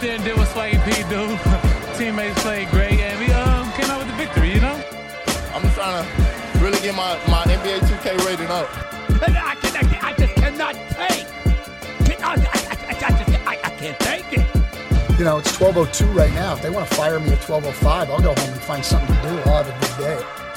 Out there and did what Swaggy P do. Teammates played great, and we um, came out with the victory, you know? I'm just trying to really get my, my NBA 2K rating up. I, can, I, can, I just cannot take. Can, I, I, I, I, just, I, I can't take it. You know, it's 12.02 right now. If they want to fire me at 12.05, I'll go home and find something to do. I'll have a good day.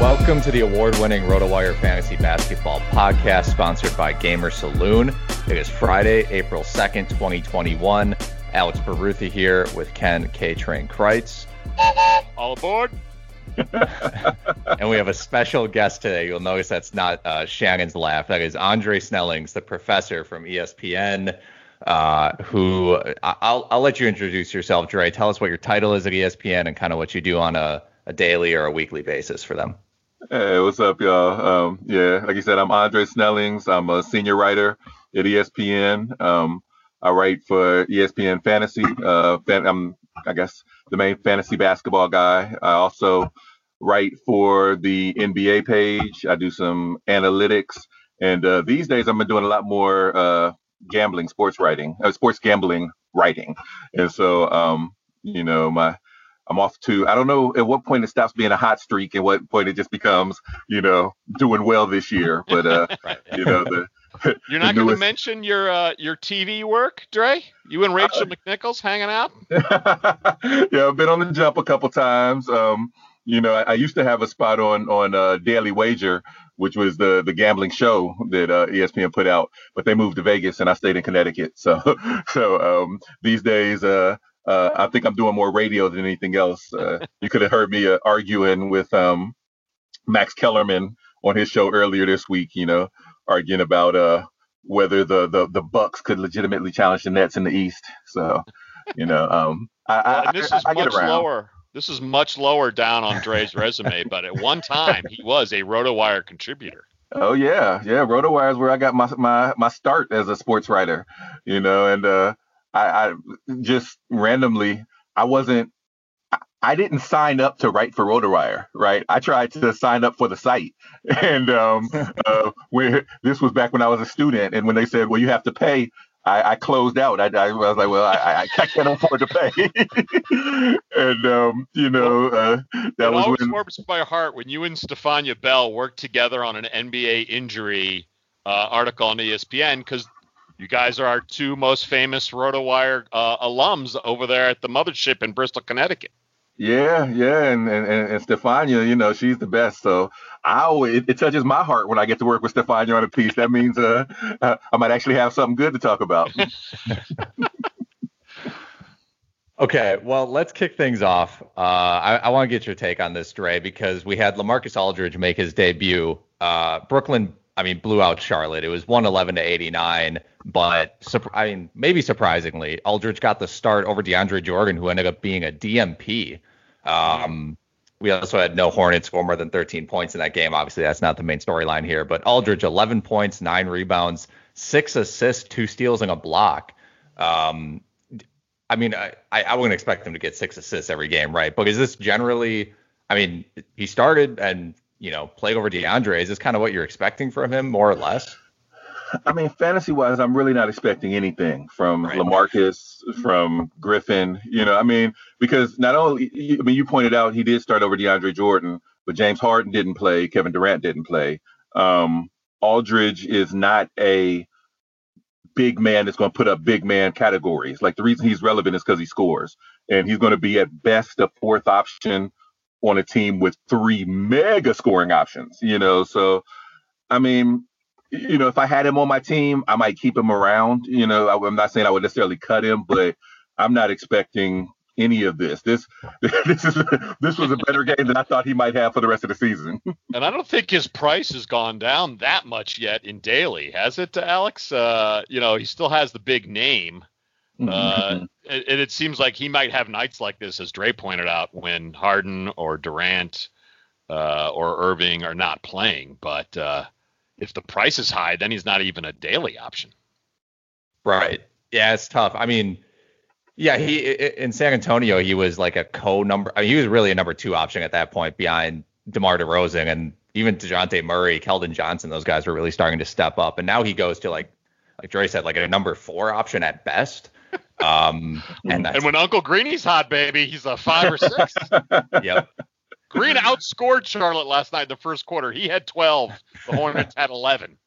Welcome to the award-winning RotoWire Fantasy Basketball Podcast, sponsored by Gamer Saloon. It is Friday, April 2nd, 2021. Alex Barutha here with Ken K. Train Crites. All aboard. and we have a special guest today. You'll notice that's not uh, Shannon's laugh. That is Andre Snellings, the professor from ESPN, uh, who I'll, I'll let you introduce yourself, Dre. Tell us what your title is at ESPN and kind of what you do on a, a daily or a weekly basis for them. Hey, what's up, y'all? Um, yeah, like you said, I'm Andre Snellings. I'm a senior writer at ESPN. Um, I write for ESPN Fantasy. Uh, fan, I'm, I guess, the main fantasy basketball guy. I also write for the NBA page. I do some analytics, and uh, these days I've been doing a lot more uh, gambling, sports writing, uh, sports gambling writing, and so um, you know my I'm off to I don't know at what point it stops being a hot streak and what point it just becomes you know doing well this year. But uh, you know the You're not going to mention your uh, your TV work, Dre? You and Rachel McNichols hanging out? yeah, I've been on the jump a couple times. Um, you know, I, I used to have a spot on on uh, Daily Wager, which was the the gambling show that uh, ESPN put out, but they moved to Vegas and I stayed in Connecticut. So so um, these days, uh, uh, I think I'm doing more radio than anything else. Uh, you could have heard me uh, arguing with um, Max Kellerman on his show earlier this week. You know, arguing about uh, whether the, the the Bucks could legitimately challenge the Nets in the East. So you know, um, I, I, this I, is I much lower. This is much lower down on Dre's resume, but at one time he was a RotoWire contributor. Oh yeah, yeah. RotoWire is where I got my my my start as a sports writer, you know, and uh, I, I just randomly I wasn't. I, didn't sign up to write for RotoWire, right? I tried to sign up for the site, and um, uh, where this was back when I was a student, and when they said, "Well, you have to pay," I, I closed out. I, I, was like, "Well, I, I can't afford to pay," and um, you know, uh, that it was always when. warms my heart when you and Stefania Bell worked together on an NBA injury uh, article on ESPN because you guys are our two most famous RotoWire uh, alums over there at the mothership in Bristol, Connecticut. Yeah, yeah, and, and and and Stefania, you know, she's the best. So I always, it, it touches my heart when I get to work with Stefania on a piece. That means uh, uh, I might actually have something good to talk about. Okay, well, let's kick things off. Uh, I, I want to get your take on this, Dre, because we had Lamarcus Aldridge make his debut. Uh, Brooklyn, I mean, blew out Charlotte. It was 111 to 89, but I mean, maybe surprisingly, Aldridge got the start over DeAndre Jordan, who ended up being a DNP. Um, we also had no Hornets score more than 13 points in that game. Obviously, that's not the main storyline here, but Aldridge 11 points, nine rebounds, six assists, two steals, and a block. Um, I mean, I, I wouldn't expect him to get six assists every game, right? But is this generally? I mean, he started and you know played over DeAndre. Is this kind of what you're expecting from him, more or less? I mean, fantasy wise, I'm really not expecting anything from Right. Lamarcus, from Griffin. You know, I mean, because not only, I mean, you pointed out he did start over DeAndre Jordan, but James Harden didn't play, Kevin Durant didn't play. Um, Aldridge is not a big man that's going to put up big man categories. Like the reason he's relevant is because he scores, and he's going to be at best a fourth option on a team with three mega scoring options. You know, so I mean, you know, if I had him on my team, I might keep him around. You know, I, I'm not saying I would necessarily cut him, but I'm not expecting any of this. This this is this was a better game than I thought he might have for the rest of the season. And I don't think his price has gone down that much yet in daily, has it, Alex? Uh, you know, he still has the big name. Uh, and, and it seems like he might have nights like this, as Dre pointed out, when Harden or Durant uh, or Irving are not playing. But uh, if the price is high, then he's not even a daily option. Right. Yeah, it's tough. I mean, yeah, he in San Antonio, he was like a co number. I mean, he was really a number two option at that point behind DeMar DeRozan and even DeJounte Murray, Keldon Johnson. Those guys were really starting to step up. And now he goes to like, like Dre said, like a number four option at best. Um, and And when Uncle Greeny's hot, baby, he's a five or six. yep. Green outscored Charlotte last night in the first quarter. He had 12. The Hornets had 11.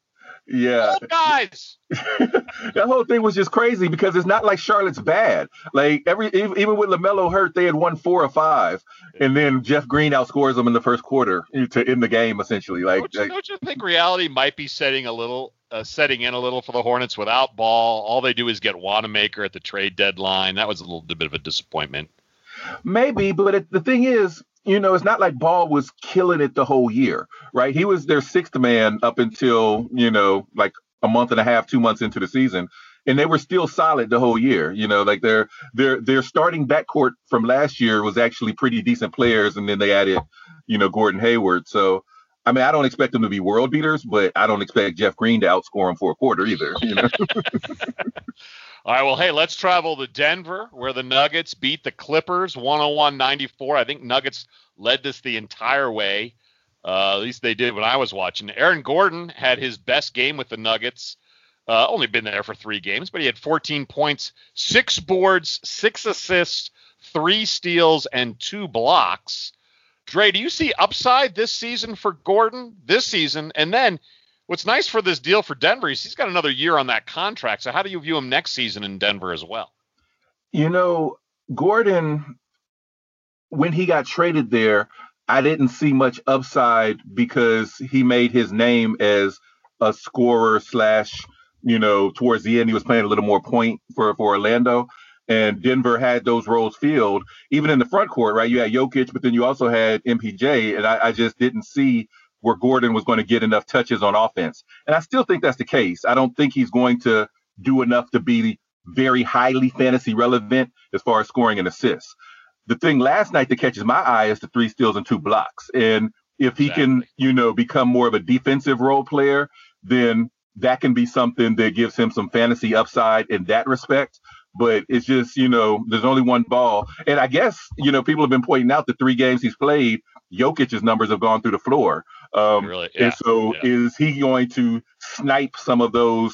yeah, Old guys. that whole thing was just crazy because it's not like Charlotte's bad. Like every even even with Lamelo hurt, they had won four or five, and then Jeff Green outscores them in the first quarter to end the game essentially. Like, Don't you, like don't you think reality might be setting a little, uh, setting in a little for the Hornets without Ball? All they do is get Wanamaker at the trade deadline. That was a little bit of a disappointment. Maybe, but it, the thing is, you know, it's not like Ball was killing it the whole year, right? He was their sixth man up until, you know, like a month and a half, two months into the season. And they were still solid the whole year. You know, like their their their starting backcourt from last year was actually pretty decent players, and then they added, you know, Gordon Hayward. So I mean, I don't expect them to be world beaters, but I don't expect Jeff Green to outscore them for a quarter either. You know? All right, well, hey, let's travel to Denver, where the Nuggets beat the Clippers 101-94. I think Nuggets led this the entire way. Uh, at least they did when I was watching. Aaron Gordon had his best game with the Nuggets. Uh, only been there for three games, but he had 14 points, six boards, six assists, three steals, and two blocks. Dre, do you see upside this season for Gordon this season? And then what's nice for this deal for Denver is he's got another year on that contract. So how do you view him next season in Denver as well? You know, Gordon, when he got traded there, I didn't see much upside because he made his name as a scorer slash, you know, towards the end he was playing a little more point for for Orlando. And Denver had those roles filled, even in the front court, right? You had Jokic, but then you also had MPJ, and I, I just didn't see where Gordon was going to get enough touches on offense. And I still think that's the case. I don't think he's going to do enough to be very highly fantasy relevant as far as scoring and assists. The thing last night that catches my eye is the three steals and two blocks. And if he can, you know, become more of a defensive role player, then that can be something that gives him some fantasy upside in that respect. But it's just you know there's only one ball, and I guess you know people have been pointing out the three games he's played, Jokic's numbers have gone through the floor. Um, Really? Yeah. And so Yeah. is he going to snipe some of those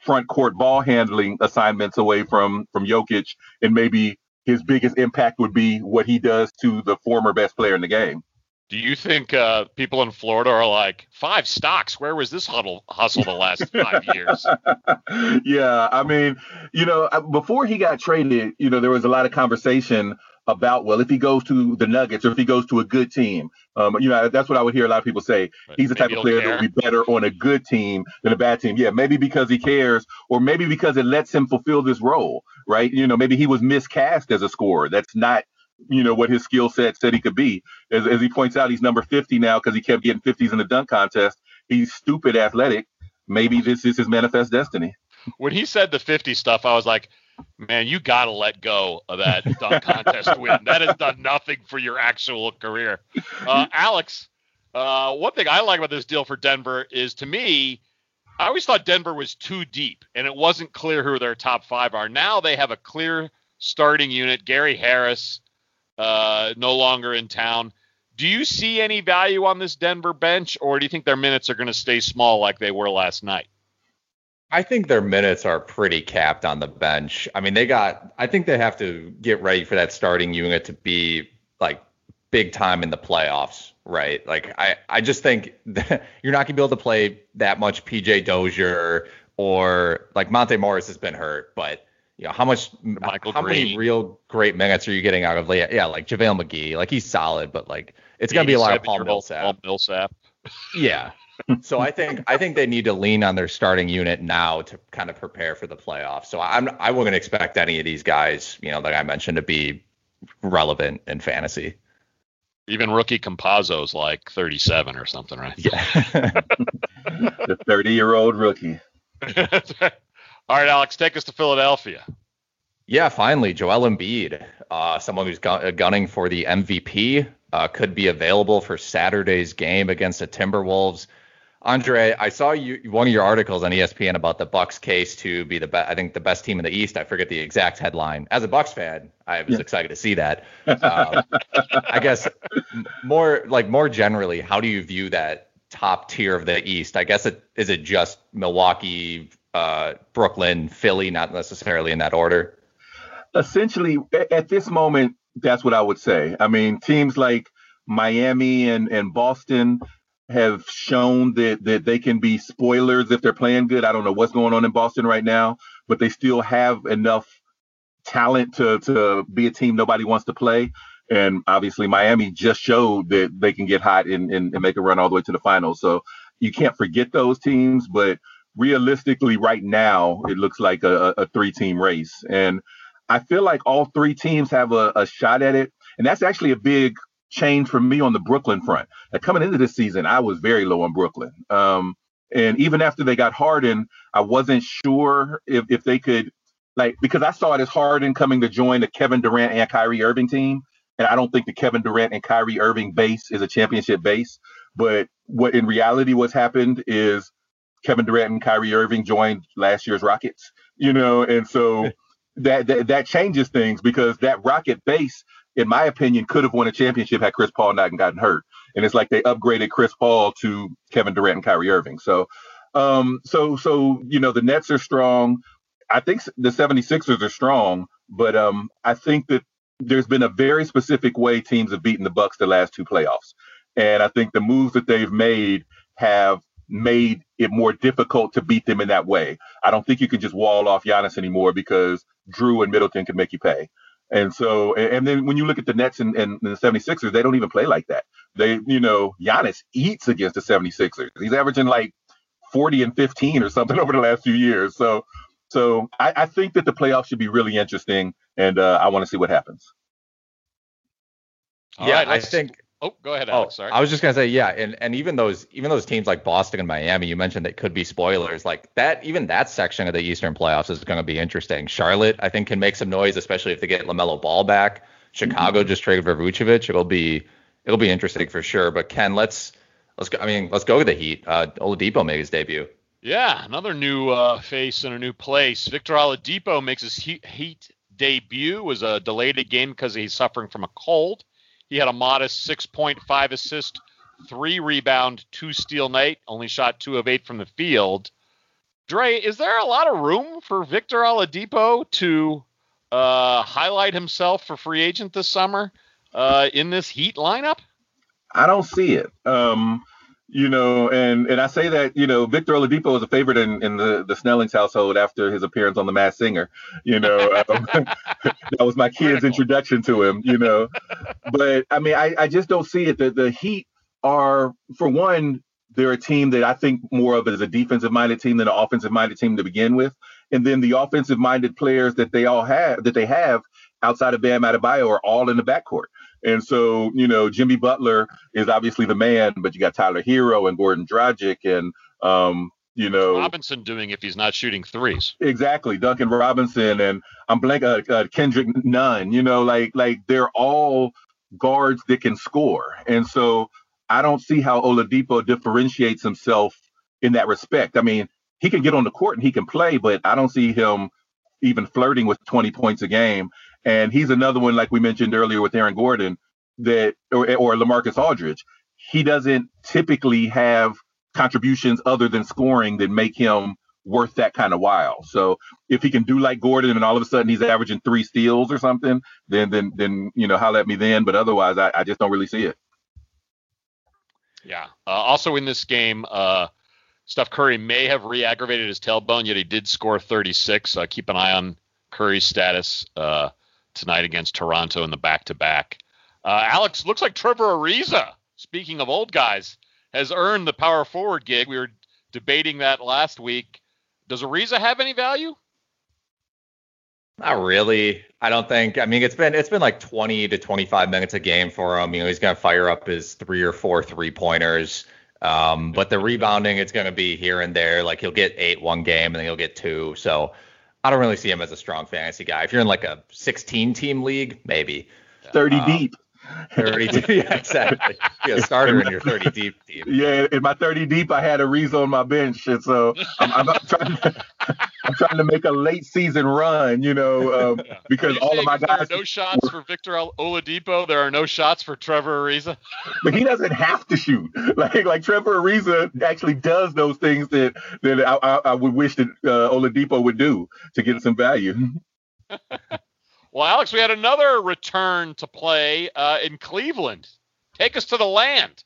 front court ball handling assignments away from from Jokic, and maybe his biggest impact would be what he does to the former best player in the game. Do you think uh, people in Florida are like five stocks? Where was this huddle hustle the last five years? yeah, I mean, you know, uh, before he got traded, you know, there was a lot of conversation about, well, if he goes to the Nuggets or if he goes to a good team, um, you know, that's what I would hear a lot of people say. He's the type of player that would be better on a good team than a bad team. Yeah, maybe because he cares, or maybe because it lets him fulfill this role, right? You know, maybe he was miscast as a scorer. That's not, you know, what his skill set said he could be. As, as he points out, he's number 50 now because he kept getting 50s in the dunk contest. He's stupid athletic. Maybe this is his manifest destiny. When he said the 50 stuff, I was like, man, you got to let go of that dunk contest win. That has done nothing for your actual career. Uh, Alex, uh, one thing I like about this deal for Denver is to me, I always thought Denver was too deep and it wasn't clear who their top five are. Now they have a clear starting unit. Gary Harris, uh, no longer in town. Do you see any value on this Denver bench, or do you think their minutes are going to stay small like they were last night? I think their minutes are pretty capped on the bench. I mean, they got. I think they have to get ready for that starting unit to be like big time in the playoffs, right? Like I, I just think you're not gonna be able to play that much PJ Dozier or like Monte Morris has been hurt, but you know how much, Michael how many real great minutes are you getting out of? like, Yeah, like JaVale McGee, like he's solid, but like it's gonna be a lot of Paul 87-year-old Millsap. Paul Millsap. Yeah. So I think I think they need to lean on their starting unit now to kind of prepare for the playoffs. So I'm I wouldn't expect any of these guys, you know, that I mentioned to be relevant in fantasy. Even rookie Campazzo's like 37 or something, right? Yeah. The 30 year old rookie. All right, Alex, take us to Philadelphia. Yeah, finally, Joel Embiid, uh, someone who's gun- uh, gunning for the MVP, uh, could be available for Saturday's game against the Timberwolves. Andre, I saw you one of your articles on ESPN about the Bucks case to be the be- I think the best team in the East. I forget the exact headline. As a Bucks fan, I was excited to see that. Um, I guess more like more generally, how do you view that top tier of the East? I guess it is it just Milwaukee, uh, Brooklyn, Philly, not necessarily in that order. Essentially, at this moment, that's what I would say. I mean, teams like Miami and, and Boston have shown that, that they can be spoilers if they're playing good. I don't know what's going on in Boston right now, but they still have enough talent to, to be a team nobody wants to play. And obviously, Miami just showed that they can get hot and, and, and make a run all the way to the finals. So you can't forget those teams, but realistically, right now, it looks like a, a three team race. And I feel like all three teams have a, a shot at it. And that's actually a big change for me on the Brooklyn front. Like coming into this season, I was very low on Brooklyn. Um, and even after they got Harden, I wasn't sure if, if they could, like, because I saw it as Harden coming to join the Kevin Durant and Kyrie Irving team. And I don't think the Kevin Durant and Kyrie Irving base is a championship base. But what in reality what's happened is Kevin Durant and Kyrie Irving joined last year's Rockets, you know, and so that, that that changes things because that Rocket base, in my opinion, could have won a championship had Chris Paul not gotten hurt. And it's like they upgraded Chris Paul to Kevin Durant and Kyrie Irving. So um so so you know the Nets are strong. I think the 76ers are strong, but um I think that there's been a very specific way teams have beaten the Bucks the last two playoffs. And I think the moves that they've made have made it more difficult to beat them in that way. I don't think you can just wall off Giannis anymore because Jrue and Middleton can make you pay. And so, and, and then when you look at the Nets and, and the 76ers, they don't even play like that. They, you know, Giannis eats against the 76ers. He's averaging like 40 and 15 or something over the last few years. So, so I, I think that the playoffs should be really interesting, and uh, I want to see what happens. All yeah, right, I think Oh, go ahead, Oh, Alex. Sorry. I was just gonna say, yeah, and and even those even those teams like Boston and Miami, you mentioned that could be spoilers. Like that, even that section of the Eastern playoffs is gonna be interesting. Charlotte, I think, can make some noise, especially if they get Lamelo Ball back. Chicago just traded for Vucevic. It'll be it'll be interesting for sure. But Ken, let's let's go. I mean, let's go with the Heat. Uh, Oladipo made his debut. Yeah, another new uh, face in a new place. Victor Oladipo makes his Heat, heat debut. It was a delayed game because he's suffering from a cold. He had a modest 6.5 assist, three rebound, two steal night. Only shot two of eight from the field. Dre, is there a lot of room for Victor Oladipo to uh, highlight himself for free agent this summer uh, in this Heat lineup? I don't see it. Um, you know, and and I say that you know Victor Oladipo is a favorite in, in the the Snellings household after his appearance on The Masked Singer. You know, um, that was my kid's introduction to him. You know, but I mean, I I just don't see it. The the Heat are for one. They're a team that I think more of as a defensive minded team than an offensive minded team to begin with. And then the offensive minded players that they all have that they have outside of Bam Adebayo are all in the backcourt. And so, you know, Jimmy Butler is obviously the man, but you got Tyler Herro and Goran Dragic and um, you know Robinson doing if he's not shooting threes. Exactly, Duncan Robinson and I'm blank uh, uh, Kendrick Nunn. You know, like like they're all guards that can score, and so I don't see how Oladipo differentiates himself in that respect. I mean, he can get on the court and he can play, but I don't see him even flirting with 20 points a game. And he's another one, like we mentioned earlier with Aaron Gordon, that or, or Lamarcus Aldridge. He doesn't typically have contributions other than scoring that make him worth that kind of while. So if he can do like Gordon and all of a sudden he's averaging three steals or something, then then then you know holla at me then. But otherwise, I, I just don't really see it. Yeah. Uh, also in this game, uh, Steph Curry may have re-aggravated his tailbone, yet he did score 36. Uh, keep an eye on Curry's status uh, tonight against Toronto in the back-to-back. Uh, Alex looks like Trevor Ariza. Speaking of old guys, has earned the power forward gig. We were debating that last week. Does Ariza have any value? Not really. I don't think. I mean, it's been it's been like 20 to 25 minutes a game for him. You know, he's gonna fire up his three or four three pointers. Um, but the rebounding, it's gonna be here and there. Like he'll get eight one game and then he'll get two. So I don't really see him as a strong fantasy guy. If you're in like a 16 team league, maybe. 30 um, deep. 30 deep. Yeah, exactly. Be a starter in your 30 deep team. Yeah, in my 30 deep, I had a Ariza on my bench, and so I'm, I'm trying. To, I'm trying to make a late season run, you know, um, because all of my guys. There are no shots were, for Victor Oladipo. There are no shots for Trevor Ariza. But he doesn't have to shoot. Like like Trevor Ariza actually does those things that that I, I, I would wish that uh, Oladipo would do to get some value. Well, Alex, we had another return to play uh, in Cleveland. Take us to the land.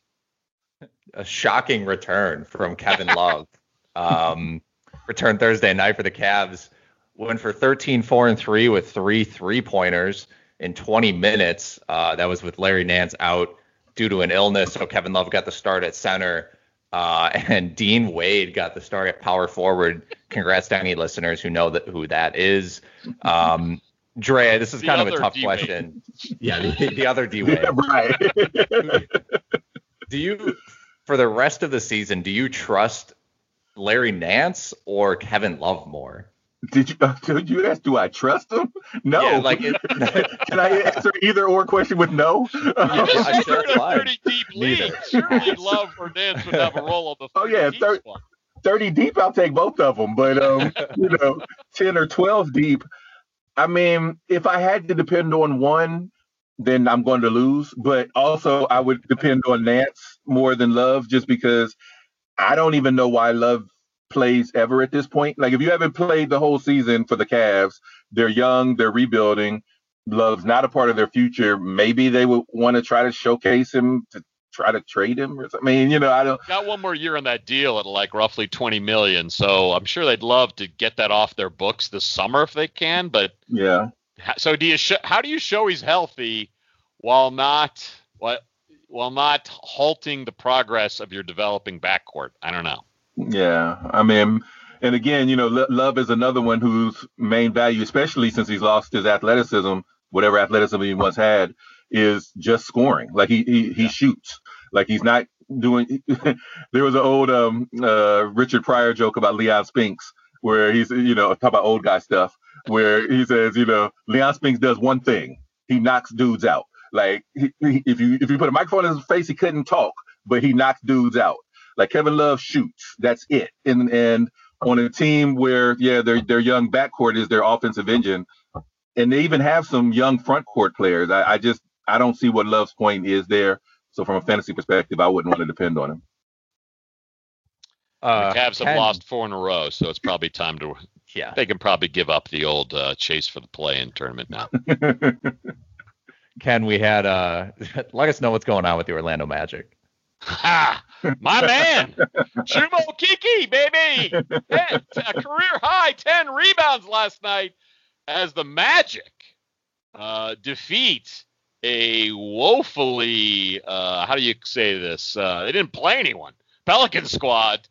A shocking return from Kevin Love. um, return Thursday night for the Cavs. Went for 13, 4, and 3 with three three pointers in 20 minutes. Uh, that was with Larry Nance out due to an illness. So Kevin Love got the start at center. Uh, and Dean Wade got the start at power forward. Congrats to any listeners who know that who that is. Um, Dre, this is the kind of a tough D-Wade. question. Yeah, the, the other D way. Right. do you, for the rest of the season, do you trust Larry Nance or Kevin Love more? Did you did you ask? Do I trust him? No. Yeah, like it, Can I answer either or question with no? Yeah, this is a 30 deep league. Surely Love or Nance would have a role on the. Oh yeah, 30, 30 deep. I'll take both of them, but um, you know, 10 or 12 deep. I mean, if I had to depend on one, then I'm going to lose. But also, I would depend on Nance more than Love, just because I don't even know why Love plays ever at this point. Like, if you haven't played the whole season for the Cavs, they're young, they're rebuilding. Love's not a part of their future. Maybe they would want to try to showcase him to try to trade him or something. I mean, you know, I don't got one more year on that deal at like roughly 20 million. So I'm sure they'd love to get that off their books this summer if they can. But yeah. So do you sh- how do you show he's healthy while not what while not halting the progress of your developing backcourt? I don't know. Yeah, I mean. And again, you know, Love is another one whose main value, especially since he's lost his athleticism, whatever athleticism he once had, is just scoring. Like he he, he yeah. shoots. Like he's not doing. there was an old um, uh, Richard Pryor joke about Leon Spinks where he's you know talk about old guy stuff where he says you know Leon Spinks does one thing he knocks dudes out. Like he, he, if you if you put a microphone in his face he couldn't talk but he knocks dudes out. Like Kevin Love shoots. That's it. And and on a team where yeah, their their young backcourt is their offensive engine, and they even have some young front court players. I, I just I don't see what Love's point is there. So from a fantasy perspective, I wouldn't want to depend on him. Uh, the Cavs have Ken- lost four in a row, so it's probably time to. Yeah. They can probably give up the old uh, chase for the play-in tournament now. Ken, we had uh let us know what's going on with the Orlando Magic. Ha! My man, Chuma Okeke, baby, Ten- a career high ten rebounds last night as the Magic uh, defeat a woefully uh, how do you say this? Uh, they didn't play anyone. Pelican squad.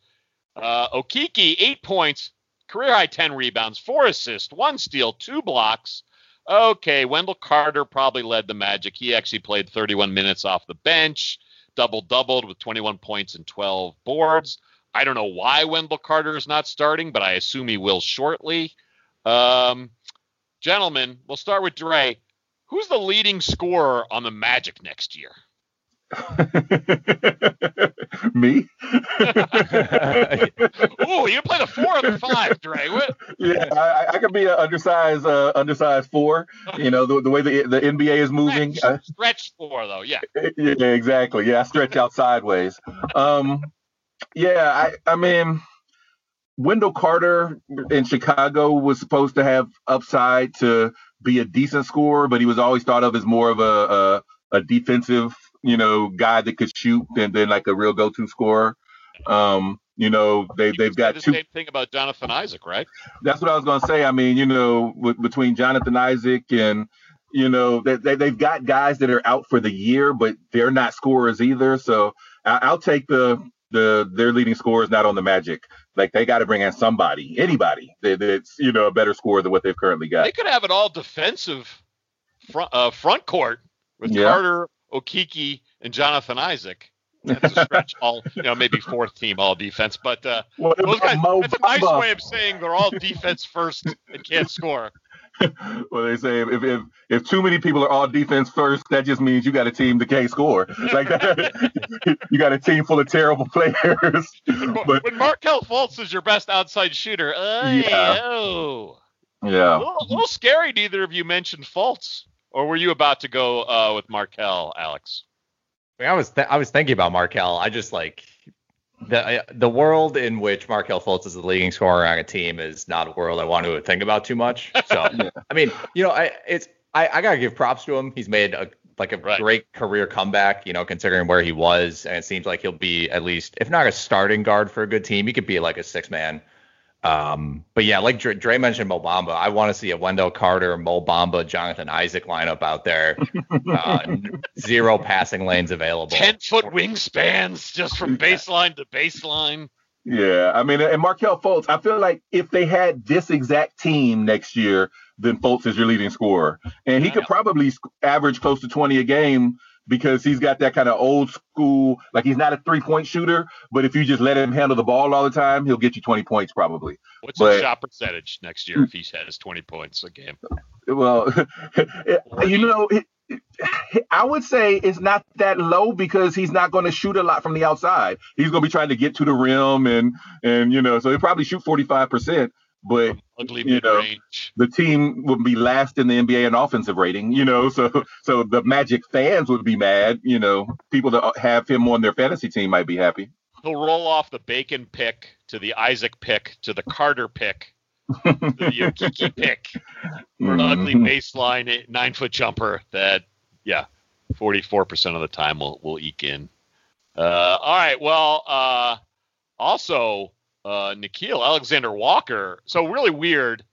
Uh, Okeke eight points, career high ten rebounds, four assists, one steal, two blocks. Okay, Wendell Carter probably led the Magic. He actually played 31 minutes off the bench double doubled with 21 points and 12 boards. I don't know why Wendell Carter is not starting, but I assume he will shortly. Um, gentlemen, we'll start with Dre. Who's the leading scorer on the Magic next year? Me? Ooh, you play the four or the five, Dre. What? yeah, I, I could be an undersized, uh, undersized four. You know, the, the way the the NBA is moving. Stretch, I- stretch four, though. Yeah. yeah, exactly. Yeah, I stretch out sideways. Um, yeah, I, I mean, Wendell Carter in Chicago was supposed to have upside to be a decent scorer, but he was always thought of as more of a a, a defensive, you know, guy that could shoot than than like a real go-to scorer. Um, you know, they they've got the two. same thing about Jonathan Isaac, right? That's what I was gonna say. I mean, you know, with, between Jonathan Isaac and you know, they, they they've got guys that are out for the year, but they're not scorers either. So I, I'll take the the their leading scorers not on the Magic. Like they got to bring in somebody, anybody that's you know a better scorer than what they've currently got. They could have it all defensive front uh, front court with Yeah. Carter, Okeke, and Jonathan Isaac. That's a stretch all, you know, maybe fourth team all defense, but uh, those guys, that's a nice way of saying they're all defense first and can't score. well, they say if, if if too many people are all defense first, that just means you got a team that can't score. Like that, you got a team full of terrible players. but when Markelle Fultz is your best outside shooter, uh, Yeah. oh. a, yeah, little, a little scary. Neither of you mentioned Fultz, or were you about to go uh, with Markelle, Alex? I, mean, I was th- I was thinking about Markel. I just like the the world in which Markelle Fultz is the leading scorer on a team is not a world I want to think about too much. So I mean, you know, I it's I, I gotta give props to him. He's made a like a Right. great career comeback, you know, considering where he was, and it seems like he'll be at least, if not a starting guard for a good team, he could be like a six man. Um, but yeah, like Dre, Dre mentioned Mo Bamba, I want to see a Wendell Carter, Mo Bamba, Jonathan Isaac lineup out there. Uh, zero passing lanes available. Ten foot wingspans just from baseline to baseline. yeah. I mean, and Markelle Fultz, I feel like if they had this exact team next year, then Fultz is your leading scorer, and he could probably average close to 20 a game because he's got that kind of old school. Like he's not a three point shooter, but if you just let him handle the ball all the time, he'll get you 20 points probably. What's But- his shot percentage next year if he has 20 points a game? Well, you know, it, I would say it's not that low because he's not going to shoot a lot from the outside. He's going to be trying to get to the rim and and you know, so he'll probably shoot 45%, but Ugly you know, range. the team would be last in the NBA in offensive rating, you know, so so the Magic fans would be mad, you know, people that have him on their fantasy team might be happy. He'll roll off the Bacon pick to the Isaac pick to the Carter pick to the Okeke pick for an ugly Mhm. baseline eh, nine foot jumper that, yeah, 44% of the time will will eke in. Uh, all right. Well, uh, also, uh, Nickeil Alexander Walker. So really weird.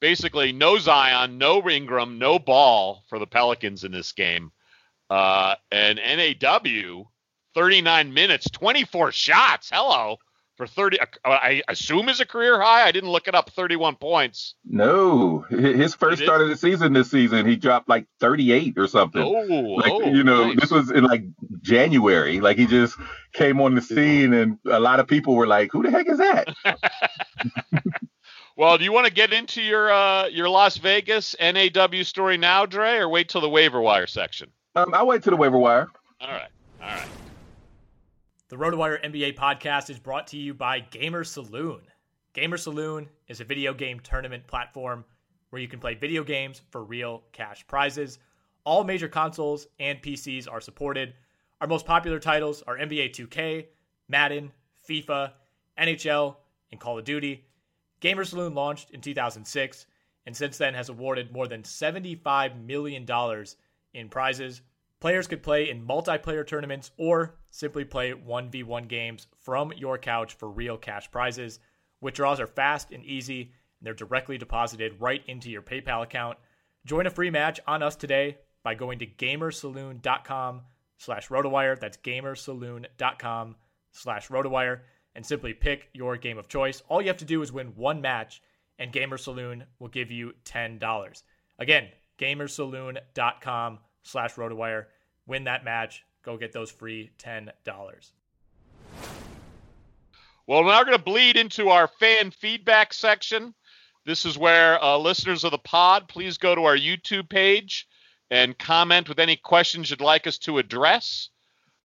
Basically, no Zion, no Ingram, no ball for the Pelicans in this game. Uh, and NAW, 39 minutes, 24 shots. Hello. For 30, uh, I assume is a career high. I didn't look it up. 31 points. No, his first start of the season this season, he dropped like 38 or something. Oh, like oh, you know nice. this was in like january like he just came on the scene and a lot of people were like who the heck is that Well, do you want to get into your uh, your Las Vegas NAW story now, Dre, or wait till the waiver wire section? Um, I wait till the waiver wire All right, all right. The RotoWire NBA podcast is brought to you by Gamer Saloon. Gamer Saloon is a video game tournament platform where you can play video games for real cash prizes. All major consoles and PCs are supported. Our most popular titles are NBA 2K, Madden, FIFA, NHL, and Call of Duty. Gamer Saloon launched in 2006 and since then has awarded more than $75 million in prizes. Players could play in multiplayer tournaments or simply play 1v1 games from your couch for real cash prizes. Withdrawals are fast and easy, and they're directly deposited right into your PayPal account. Join a free match on us today by going to gamersaloon.com slash rotowire. That's gamersaloon.com slash rotowire and simply pick your game of choice. All you have to do is win one match, and Gamer Saloon will give you $10. Again, gamersaloon.com slash rotowire. Win that match. Go get those free $10. Well, now we're going to bleed into our fan feedback section. This is where uh, listeners of the pod, please go to our YouTube page and comment with any questions you'd like us to address.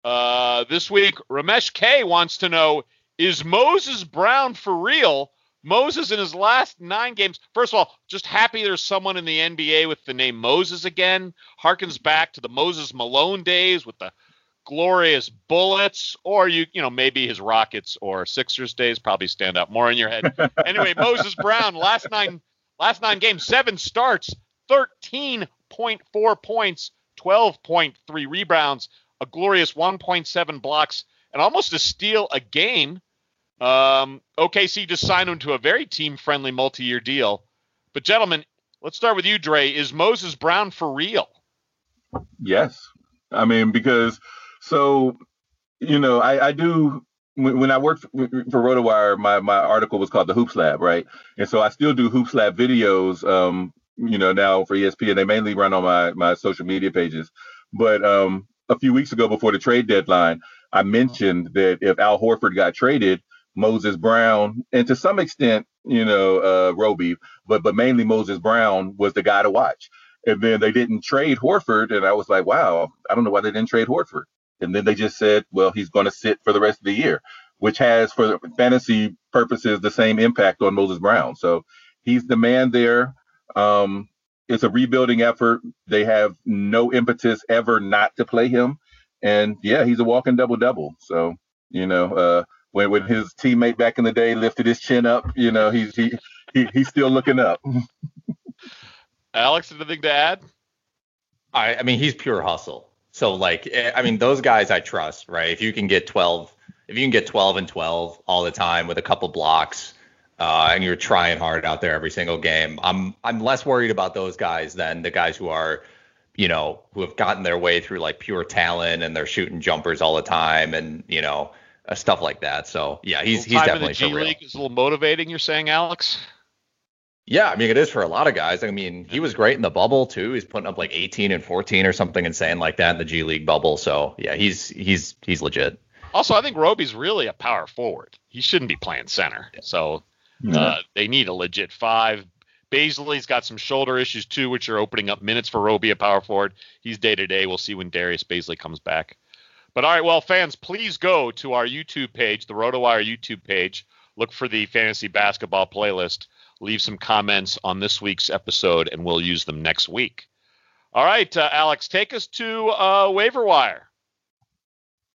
Uh, this week, Ramesh K wants to know Is Moses Brown for real? Moses in his last nine games, first of all, just happy there's someone in the NBA with the name Moses again. Harkens back to the Moses Malone days with the glorious bullets, or you, you know, maybe his Rockets or Sixers days probably stand out more in your head. anyway, Moses Brown, last nine, last nine games, seven starts, 13.4 points, 12.3 rebounds, a glorious 1.7 blocks, and almost a steal a game. Um, OKC just signed him to a very team-friendly multi-year deal. But gentlemen, let's start with you, Dre. Is Moses Brown for real? Yes. I mean, because so, you know, I, I do when, I worked for, for RotoWire, my, my article was called the Hoops Lab, right? And so I still do Hoops Lab videos, um, you know, now for ESPN. They mainly run on my, my social media pages. But um, a few weeks ago before the trade deadline, I mentioned that if Al Horford got traded, Moses Brown, and to some extent, you know, uh, Roby, but but mainly Moses Brown was the guy to watch. And then they didn't trade Horford, and I was like, wow, I don't know why they didn't trade Horford. And then they just said, well, he's going to sit for the rest of the year, which has, for fantasy purposes, the same impact on Moses Brown. So he's the man there. Um, it's a rebuilding effort. They have no impetus ever not to play him. And yeah, he's a walking double double. So, you know, uh, when when his teammate back in the day lifted his chin up, you know, he's he, he he's still looking up. Alex, anything to add? I, I mean, he's pure hustle. So like, eh, I mean, those guys I trust, right? If you can get 12, if you can get 12 and 12 all the time with a couple blocks, uh, and you're trying hard out there every single game, I'm I'm less worried about those guys than the guys who are, you know, who have gotten their way through like pure talent and they're shooting jumpers all the time and you know uh, stuff like that. So yeah, he's he's Time in definitely the G for real. League is a little motivating. You're saying, Alex? Yeah, I mean it is for a lot of guys. I mean, he was great in the bubble too. He's putting up like 18 and 14 or something insane like that in the G League bubble. So yeah, he's he's he's legit. Also, I think Roby's really a power forward. He shouldn't be playing center. So uh, they need a legit five. Bazley's got some shoulder issues too, which are opening up minutes for Roby, a power forward. He's day to day. We'll see when Darius Bazley comes back. But all right, well, fans, please go to our YouTube page, the RotoWire YouTube page. Look for the fantasy basketball playlist. Leave some comments on this week's episode, and we'll use them next week. All right, uh, Alex, take us to uh, waiver wire.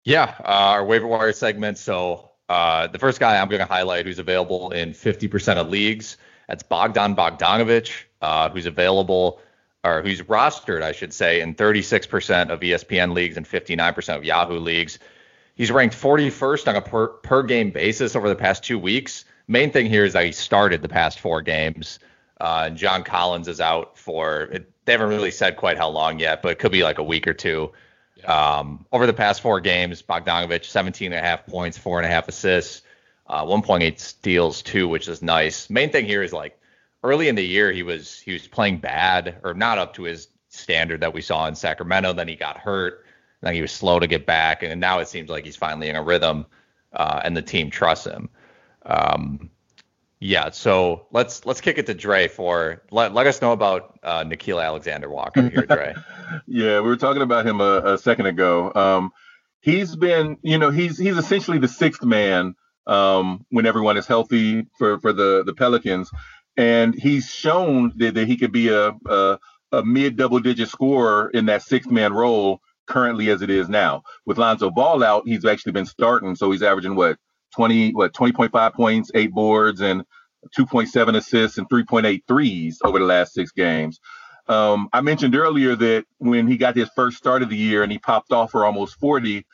Yeah, uh, our waiver wire segment. So uh, the first guy I'm going to highlight who's available in 50% of leagues, that's Bogdan Bogdanovic, uh, who's available or who's rostered, I should say, in 36% of ESPN leagues and 59% of Yahoo leagues. He's ranked 41st on a per, per game basis over the past two weeks. Main thing here is that he started the past four games. Uh, and John Collins is out for, it, they haven't really said quite how long yet, but it could be like a week or two. Um, over the past four games, Bogdanovic, 17 and a half points, four and a half assists, uh, 1.8 steals, two, which is nice. Main thing here is like early in the year, he was he was playing bad or not up to his standard that we saw in Sacramento. Then he got hurt. Then he was slow to get back, and now it seems like he's finally in a rhythm, uh, and the team trusts him. Um, yeah, so let's let's kick it to Dre for let, let us know about uh, Nickeil Alexander Walker here, Dre. yeah, we were talking about him a, a second ago. Um, he's been, you know, he's he's essentially the sixth man um, when everyone is healthy for for the the Pelicans, and he's shown that, that he could be a, a a mid double digit scorer in that sixth man role currently as it is now. With Lonzo Ball out, he's actually been starting, so he's averaging what 20 what 20.5 points, eight boards, and 2.7 assists and 3.8 threes over the last six games. Um, I mentioned earlier that when he got his first start of the year and he popped off for almost 40,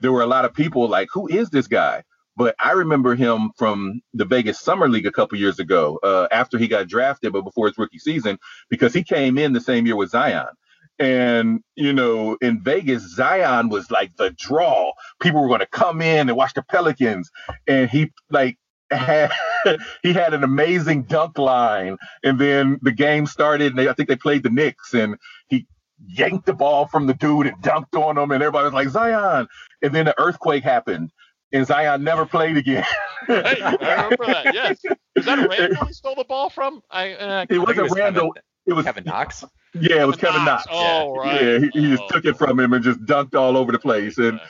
there were a lot of people like, "Who is this guy?" But I remember him from the Vegas Summer League a couple years ago, uh, after he got drafted, but before his rookie season, because he came in the same year with Zion. And, you know, in Vegas, Zion was like the draw. People were going to come in and watch the Pelicans. And he, like, had, he had an amazing dunk line. And then the game started, and they, I think they played the Knicks, and he yanked the ball from the dude and dunked on him. And everybody was like, Zion. And then the earthquake happened and Zion never played again. right, I remember that. Yes, is that Randall he stole the ball from? I, uh, it wasn't was Randall. Kevin, it was Kevin Knox. Yeah, it was Kevin, Knox. Oh, right. Yeah, he, he just oh. took it from him and just dunked all over the place. And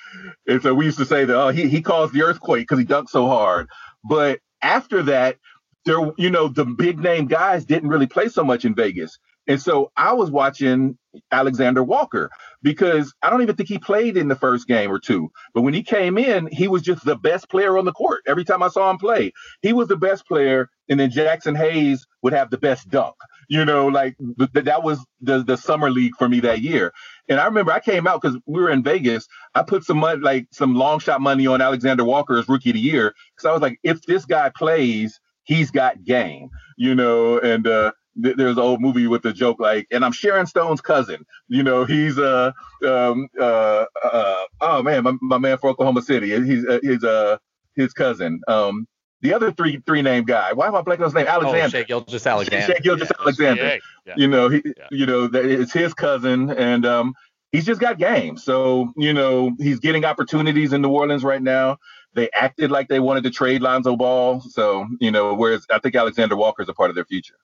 and so we used to say that oh he he caused the earthquake because he dunked so hard. But after that, there you know the big name guys didn't really play so much in Vegas. And so I was watching Alexander Walker because I don't even think he played in the first game or two. But when he came in, he was just the best player on the court. Every time I saw him play, he was the best player. And then Jaxson Hayes would have the best dunk. You know, like th- that was the the summer league for me that year. And I remember I came out because we were in Vegas. I put some money, like some long shot money on Alexander Walker as rookie of the year because I was like, if this guy plays, he's got game. You know, and uh, th- there's an old movie with the joke like, and I'm Sharon Stone's cousin. You know, he's uh um uh, uh oh man, my, my man for Oklahoma City. He's uh, his uh his cousin. Um, the other three three name guy. Why am I blanking on his name? Alexander. Oh, Shai Gilgeous Alexander. Shai Gilgeous Yeah, Alexander. Yeah. You know, he you know that it's his cousin, and um he's just got game. So you know he's getting opportunities in New Orleans right now. They acted like they wanted to trade Lonzo Ball, so you know. Whereas I think Alexander Walker is a part of their future.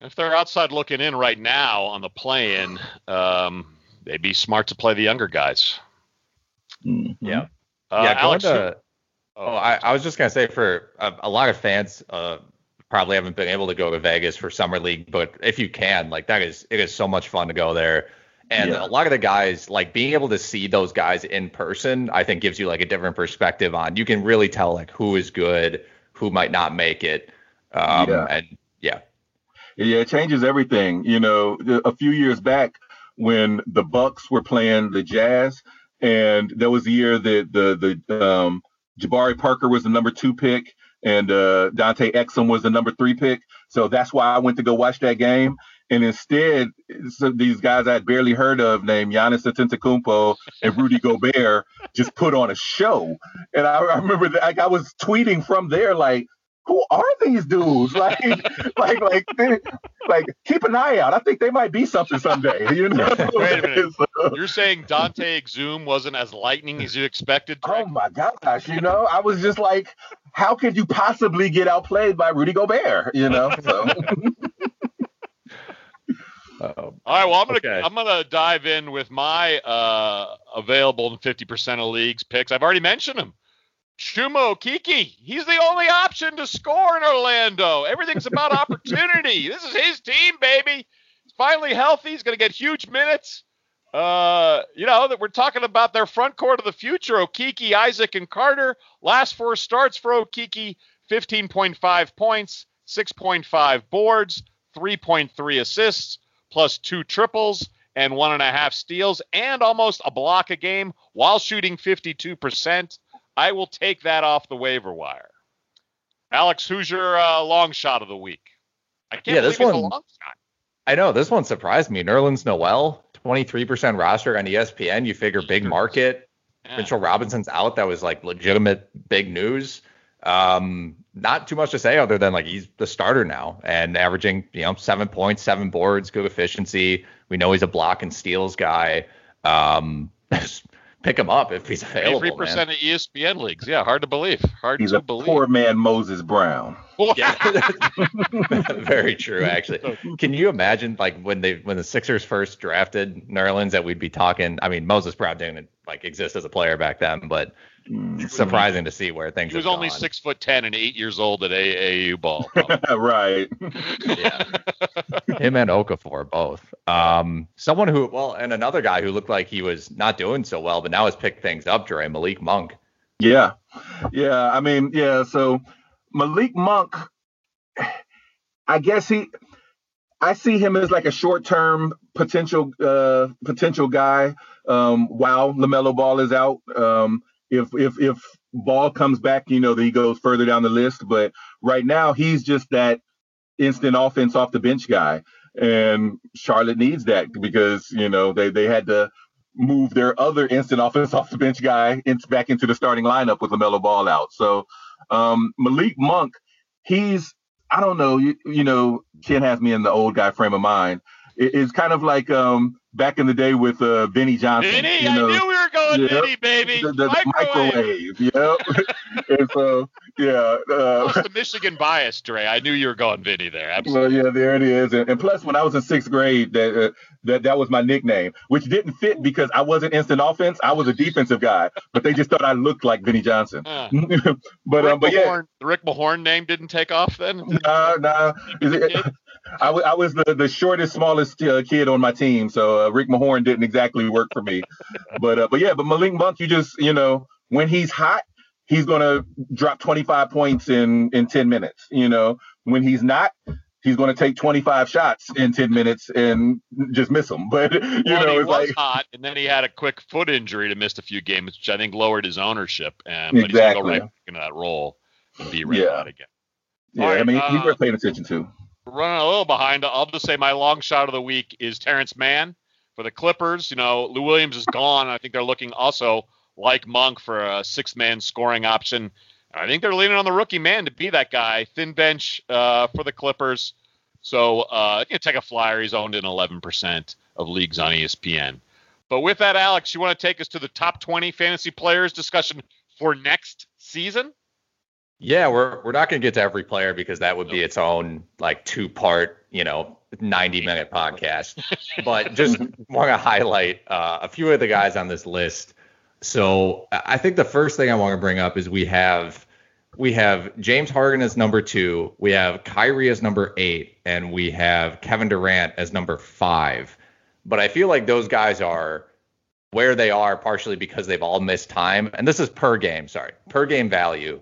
If they're outside looking in right now on the play-in, um, they'd be smart to play the younger guys. Yeah. Uh, yeah, Alex, to. Oh, I, I was just gonna say for a, a lot of fans, uh, probably haven't been able to go to Vegas for summer league, but if you can, like that is it is so much fun to go there. And Yeah. a lot of the guys, like being able to see those guys in person, I think gives you like a different perspective on. You can really tell like who is good, who might not make it. Um, Yeah. And yeah, it changes everything. You know, a few years back when the Bucks were playing the Jazz, and that was the year that the the um, Jabari Parker was the number two pick, and uh, Dante Exum was the number three pick. So that's why I went to go watch that game. And instead, these guys I had barely heard of, named Giannis Antetokounmpo and Rudy Gobert, just put on a show. And I, I remember that like, I was tweeting from there, like, who are these dudes? Like, like, like, they, like, keep an eye out. I think they might be something someday. You know? Wait a minute. You're saying Dante Exum wasn't as lightning as you expected? oh my gosh, you know, I was just like, how could you possibly get outplayed by Rudy Gobert? You know, so uh, All right, well, I'm gonna Okay. I'm gonna dive in with my uh, available in 50% of leagues picks. I've already mentioned him. Chuma Okeke. He's the only option to score in Orlando. Everything's about opportunity. This is his team, baby. He's finally healthy. He's gonna get huge minutes. Uh, you know that we're talking about their front court of the future: Okeke, Isaac, and Carter. Last four starts for Okeke: 15.5 points, 6.5 boards, 3.3 assists, plus two triples and one and a half steals, and almost a block a game while shooting 52%. I will take that off the waiver wire. Alex, who's your uh, long shot of the week? I can't Yeah, believe this one- long shot. I know this one surprised me. Nerlens Noel, 23% roster on ESPN. You figure big market. Yeah. Mitchell Robinson's out. That was like legitimate big news. Um, not too much to say other than like he's the starter now and averaging, you know, seven points, seven boards, good efficiency. We know he's a block and steals guy. Um, pick him up if he's available. Three percent of ESPN leagues. Yeah, hard to believe. Hard He's to a believe. poor man Moses Brown. Yeah, very true. Actually, can you imagine like when they when the Sixers first drafted Nerlens that we'd be talking? I mean, Moses Brown didn't like exist as a player back then, but it's surprising to see where things. He was have only gone. six foot ten and eight years old at AAU ball. right. yeah. Him and Okafor both. Um, someone who, well, and another guy who looked like he was not doing so well, but now has picked things up, Dre, Malik Monk. Yeah. Yeah. I mean, yeah. So Malik Monk, I guess he, I see him as like a short term potential, uh, potential guy um, while LaMelo Ball is out. Um, if, if, if Ball comes back, you know, then he goes further down the list. But right now, he's just that instant offense off the bench guy. And Charlotte needs that because, you know, they, they had to move their other instant offense off the bench guy back into the starting lineup with LaMelo Ball out. So um, Malik Monk, he's, I don't know, you, you know, Ken has me in the old guy frame of mind. It, it's kind of like um, back in the day with uh, Vinny Johnson. Vinny, you I know, knew we were going Yep. Vinny, baby. the, the Microwave. microwave. Yep. and so, yeah. Uh, What's the Michigan bias, Dre? I knew you were going Vinny there. Absolutely. Well, yeah, there it is. And, and plus, when I was in sixth grade, that uh, that that was my nickname, which didn't fit because I wasn't instant offense. I was a defensive guy, but they just thought I looked like Vinny Johnson. Huh. but Rick um, but yeah, the Rick Mahorn name didn't take off then. no, no. Is it- I was the, the shortest, smallest uh, kid on my team, so uh, Rick Mahorn didn't exactly work for me. But uh, but yeah, but Malik Monk, you just you know when he's hot, he's gonna drop 25 points in in 10 minutes. You know when he's not, he's gonna take 25 shots in 10 minutes and just miss them. But you Well, know he it's was like hot, and then he had a quick foot injury to miss a few games, which I think lowered his ownership. And but he's gonna go right back into that role and be right Yeah. again. yeah, right, I mean uh, he's worth paying attention to. Running a little behind. I'll just say my long shot of the week is Terance Mann for the Clippers. You know, Lou Williams is gone. I think they're looking also like Monk for a six-man scoring option. I think they're leaning on the rookie man to be that guy. Thin bench uh, for the Clippers. So uh, you take a flyer. He's owned in 11% of leagues on ESPN. But with that, Alex, you want to take us to the top 20 fantasy players discussion for next season? Yeah, we're we're not going to get to every player because that would be its own like two part, you know, 90 minute podcast. but just want to highlight uh, a few of the guys on this list. So I I think the first thing I want to bring up is we have we have James Harden as number two, we have Kyrie as number eight, and we have Kevin Durant as number five. But I feel like those guys are where they are partially because they've all missed time, and this is per game. Sorry, per game value.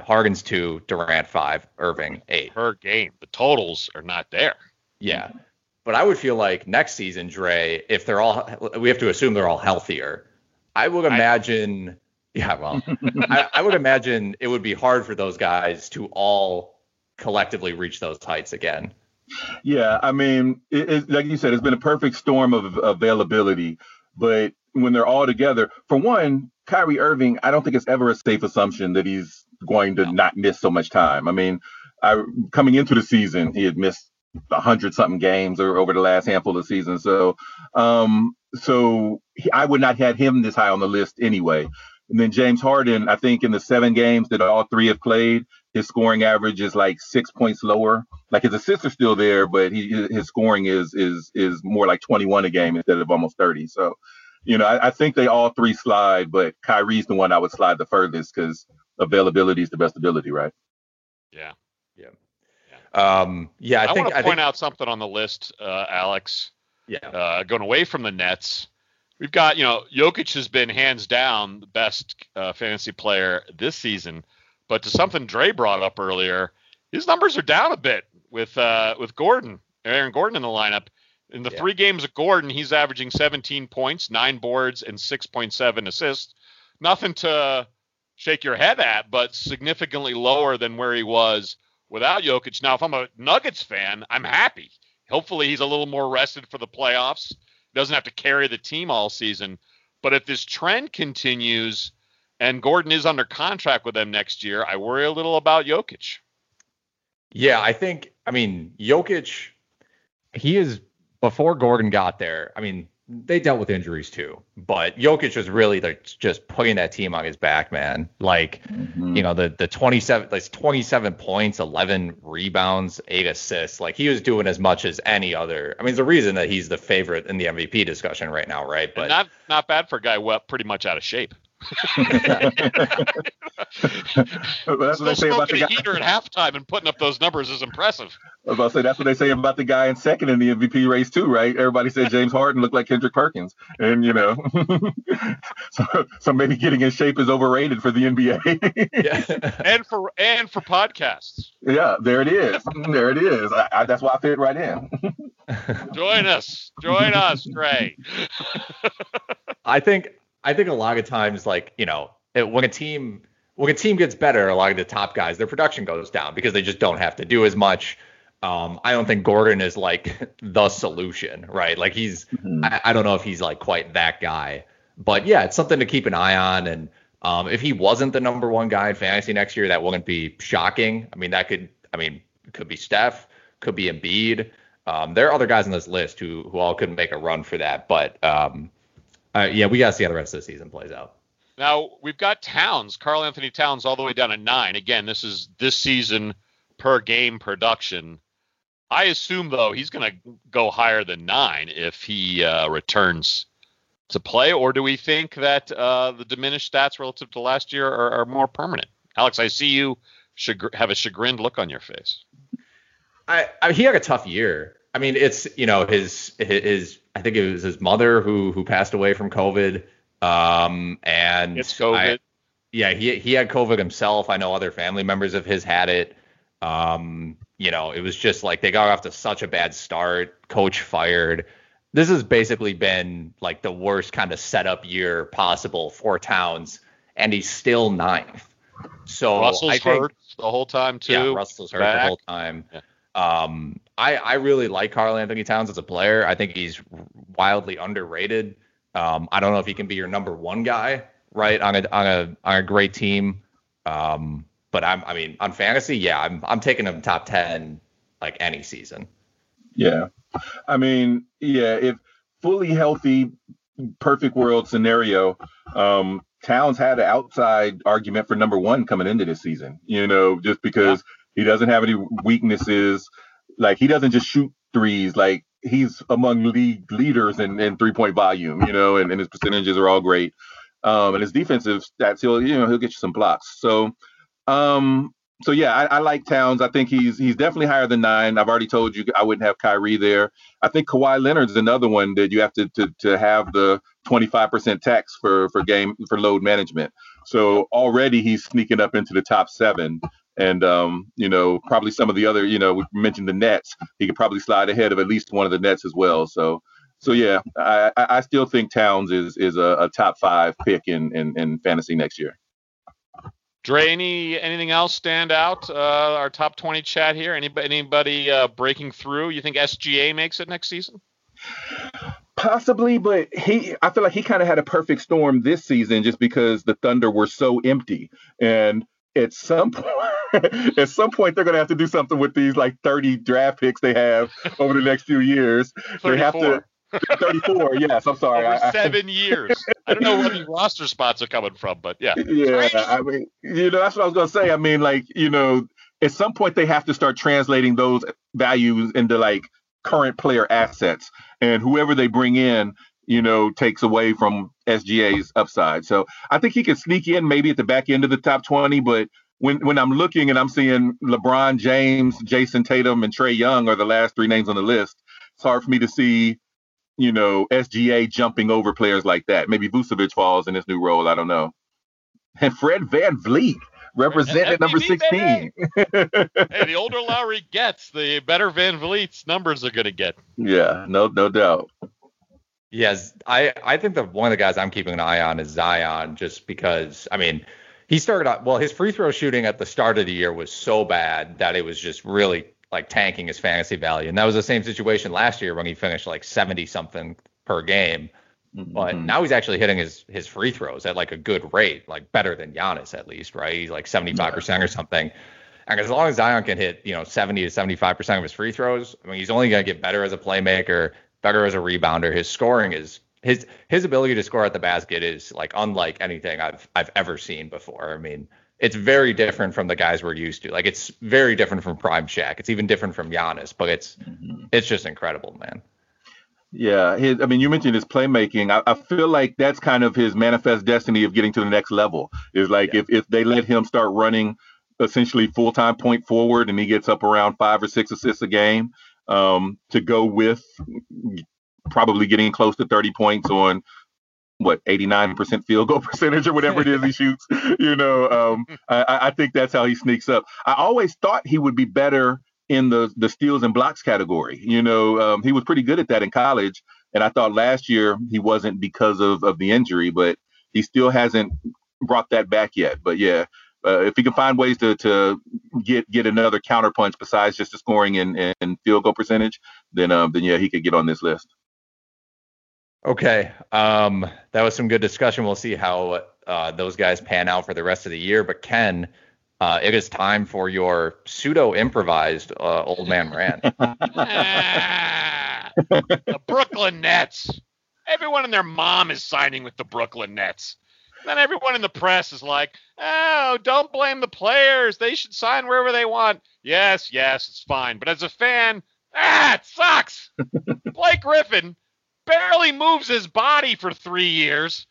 Harden's two, Durant five, Irving eight. Per game. The totals are not there. Yeah. But I would feel like next season, Dre, if they're all, we have to assume they're all healthier. I would imagine, yeah, well, I, I would imagine it would be hard for those guys to all collectively reach those heights again. Yeah, I mean, it, it, like you said, it's been a perfect storm of availability. But when they're all together, for one, Kyrie Irving, I don't think it's ever a safe assumption that he's going to not miss so much time. I mean, I, coming into the season, he had missed a hundred something games or over the last handful of seasons. So, um, so he, I would not have him this high on the list anyway. And then James Harden, I think in the seven games that all three have played, his scoring average is like six points lower. Like his assists are still there, but he his scoring is is is more like 21 a game instead of almost 30. So, you know, I, I think they all three slide, but Kyrie's the one I would slide the furthest because availability is the best ability, right? Yeah. Yeah. Um, yeah, I, I, think want to I point think, out something on the list, uh, Alex. Yeah. Uh, going away from the Nets, we've got you know Jokic has been hands down the best uh, fantasy player this season, but to something Dre brought up earlier, his numbers are down a bit with uh, with Gordon, Aaron Gordon in the lineup. In the Yeah. three games of Gordon, he's averaging 17 points, nine boards, and 6.7 assists. Nothing to shake your head at, but significantly lower than where he was without Jokic. Now, if I'm a Nuggets fan, I'm happy. Hopefully, he's a little more rested for the playoffs. He Doesn't have to carry the team all season. But if this trend continues and Gordon is under contract with them next year, I worry a little about Jokic. Yeah, I think I mean Jokic he is before Gordon got there. I mean, they dealt with injuries too. But Jokic was really like just putting that team on his back, man. Like, Mhm. you know, the the 27 like 27 points, 11 rebounds, eight assists. Like he was doing as much as any other. I mean, there's a reason that he's the favorite in the MVP discussion right now, right? And not not bad for a guy well pretty much out of shape. But that's what they say about smoking the a guy. heater at halftime and putting up those numbers is impressive. I was about to say that's what they say about the guy in second in the MVP race too, right? Everybody said James Harden looked like Kendrick Perkins, and you know, so, so maybe getting in shape is overrated for the NBA. and for and for podcasts. yeah, there it is. There it is. I, I, that's why I fit right in. Join us. Join us, Trey. I think I think a lot of times, like you know, it, when a team when a team gets better, a lot of the top guys, their production goes down because they just don't have to do as much. Um, I don't think Gordon is like the solution, right? Like he's, I, I don't know if he's like quite that guy, but yeah, it's something to keep an eye on. And um, if he wasn't the number one guy in fantasy next year, that wouldn't be shocking. I mean, that could, I mean, it could be Steph, could be Embiid. Um, there are other guys on this list who who all could make a run for that, but um, uh, yeah, we got to see how the rest of the season plays out. Now we've got Towns, Karl-Anthony Towns, all the way down to nine. Again, this is this season per game production. I assume though he's going to go higher than nine if he uh, returns to play, or do we think that uh, the diminished stats relative to last year are, are more permanent? Alex, I see you chagr- have a chagrined look on your face. I, I he had a tough year. I mean, it's you know his his I think it was his mother who who passed away from COVID. Um, and It's COVID. I- yeah, he he had COVID himself. I know other family members of his had it. Um, you know, it was just like they got off to such a bad start. Coach fired. This has basically been like the worst kind of setup year possible for Towns, and he's still ninth. So Russell's I think, hurt the whole time too. yeah, Russell's hurt Back. the whole time. Um, I I really like Karl-Anthony Towns as a player. I think he's wildly underrated. Um, I don't know if he can be your number one guy, right, on a on a on a great team. Um, but I'm I mean on fantasy, yeah, I'm I'm taking him top ten like any season. Yeah. I mean, yeah, if fully healthy, perfect world scenario, um, Towns had an outside argument for number one coming into this season, you know, just because he doesn't have any weaknesses. Like he doesn't just shoot threes, like he's among league leaders in, in three point volume, you know, and, and his percentages are all great. Um, and his defensive stats, he'll, you know, he'll get you some blocks. So, um, so yeah, I, I like Towns. I think he's he's definitely higher than nine. I've already told you I wouldn't have Kyrie there. I think Kawhi Leonard's another one that you have to to, to have the 25% tax for for game for load management. So already he's sneaking up into the top seven. And um, you know, probably some of the other, you know, we mentioned the Nets. He could probably slide ahead of at least one of the Nets as well. So, so yeah, I, I I still think Towns is is a, a top five pick in, in in fantasy next year. Dre, any anything else stand out? Uh, our top 20 chat here. Anybody anybody uh, breaking through? You think SGA makes it next season? Possibly, but he I feel like he kind of had a perfect storm this season just because the Thunder were so empty. And at some point at some point they're gonna have to do something with these like 30 draft picks they have over the next few years. They have to 34, yes, I'm sorry. Over I- I- seven years. I don't know where these roster spots are coming from, but yeah. yeah, I mean, you know, that's what I was gonna say. I mean, like, you know, at some point they have to start translating those values into like current player assets, and whoever they bring in, you know, takes away from SGA's upside. So I think he could sneak in maybe at the back end of the top 20, but when when I'm looking and I'm seeing LeBron James, Jayson Tatum, and Trae Young are the last three names on the list, it's hard for me to see, you know, SGA jumping over players like that. Maybe Vucevic falls in this new role. I don't know. And Fred VanVleet represented number 16. hey, the older Lowry gets, the better Van Vliet's numbers are going to get. yeah, no, no doubt. Yes, I I think that one of the guys I'm keeping an eye on is Zion, just because I mean he started out well. His free throw shooting at the start of the year was so bad that it was just really like tanking his fantasy value, and that was the same situation last year when he finished like 70 something per game. But mm-hmm. now he's actually hitting his his free throws at like a good rate, like better than Giannis at least, right? He's like 75% or something. And as long as Zion can hit, you know, 70 to 75% of his free throws, I mean, he's only going to get better as a playmaker. Better as a rebounder. His scoring is his his ability to score at the basket is like unlike anything I've I've ever seen before. I mean, it's very different from the guys we're used to. Like it's very different from Prime Shaq. It's even different from Giannis, but it's mm-hmm. it's just incredible, man. Yeah, his, I mean, you mentioned his playmaking. I, I feel like that's kind of his manifest destiny of getting to the next level. Is like if, if they let him start running essentially full time point forward and he gets up around five or six assists a game um, to go with probably getting close to 30 points on what 89% field goal percentage or whatever it is he shoots. You know, um, I, I think that's how he sneaks up. I always thought he would be better in the the steals and blocks category. You know, um, he was pretty good at that in college, and I thought last year he wasn't because of of the injury, but he still hasn't brought that back yet. But yeah. Uh, if he can find ways to, to get get another counterpunch besides just the scoring and, and field goal percentage, then um, then yeah, he could get on this list. Okay, um, that was some good discussion. We'll see how uh, those guys pan out for the rest of the year. But Ken, uh, it is time for your pseudo improvised uh, old man rant. the Brooklyn Nets. Everyone and their mom is signing with the Brooklyn Nets. Then everyone in the press is like, "Oh, don't blame the players. They should sign wherever they want." Yes, yes, it's fine. But as a fan, ah, it sucks. Blake Griffin barely moves his body for three years,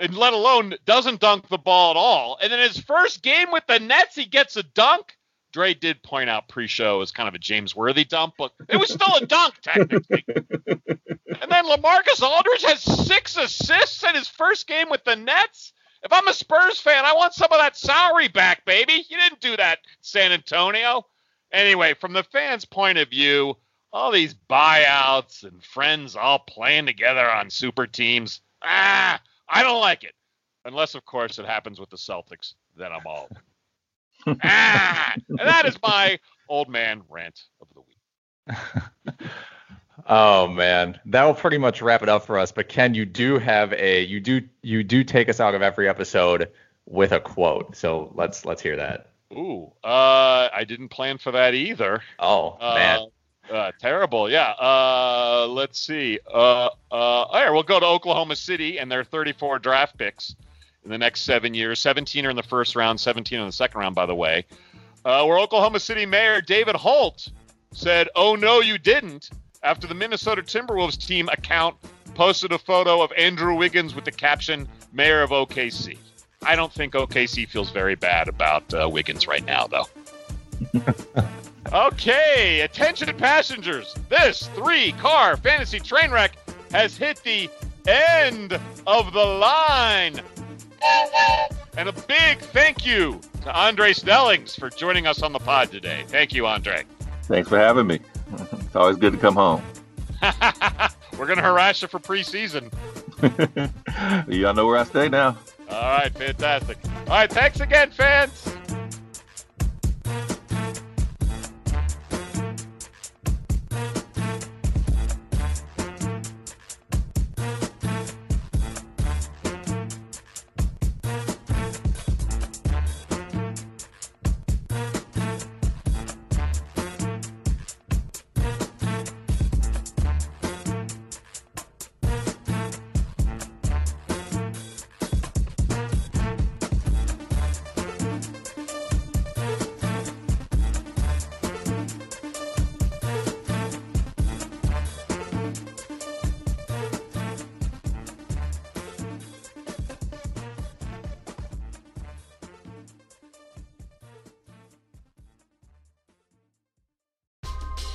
and let alone doesn't dunk the ball at all. And then his first game with the Nets, he gets a dunk. Dre did point out pre-show as kind of a James Worthy dump, but it was still a dunk technically. and then LaMarcus Aldridge has six assists in his first game with the Nets. If I'm a Spurs fan, I want some of that salary back, baby. You didn't do that, San Antonio. Anyway, from the fans' point of view, all these buyouts and friends all playing together on super teams. Ah, I don't like it. Unless, of course, it happens with the Celtics. Then I'm all. ah, and that is my old man rant of the week. oh man, that will pretty much wrap it up for us. But Ken, you do have a you do you do take us out of every episode with a quote. So let's let's hear that. Ooh, uh, I didn't plan for that either. Oh man. Uh, terrible, yeah. Uh, let's see. Uh, uh, all right, we'll go to Oklahoma City and their 34 draft picks in the next seven years. 17 are in the first round, 17 in the second round, by the way. Uh, where Oklahoma City Mayor David Holt said, "Oh no, you didn't." After the Minnesota Timberwolves team account posted a photo of Andrew Wiggins with the caption "Mayor of OKC." I don't think OKC feels very bad about uh, Wiggins right now, though. Okay, attention passengers. This three car fantasy train wreck has hit the end of the line. And a big thank you to Andre Snellings for joining us on the pod today. Thank you, Andre. Thanks for having me. It's always good to come home. We're going to harass you for preseason. Y'all know where I stay now. All right, fantastic. All right, thanks again, fans.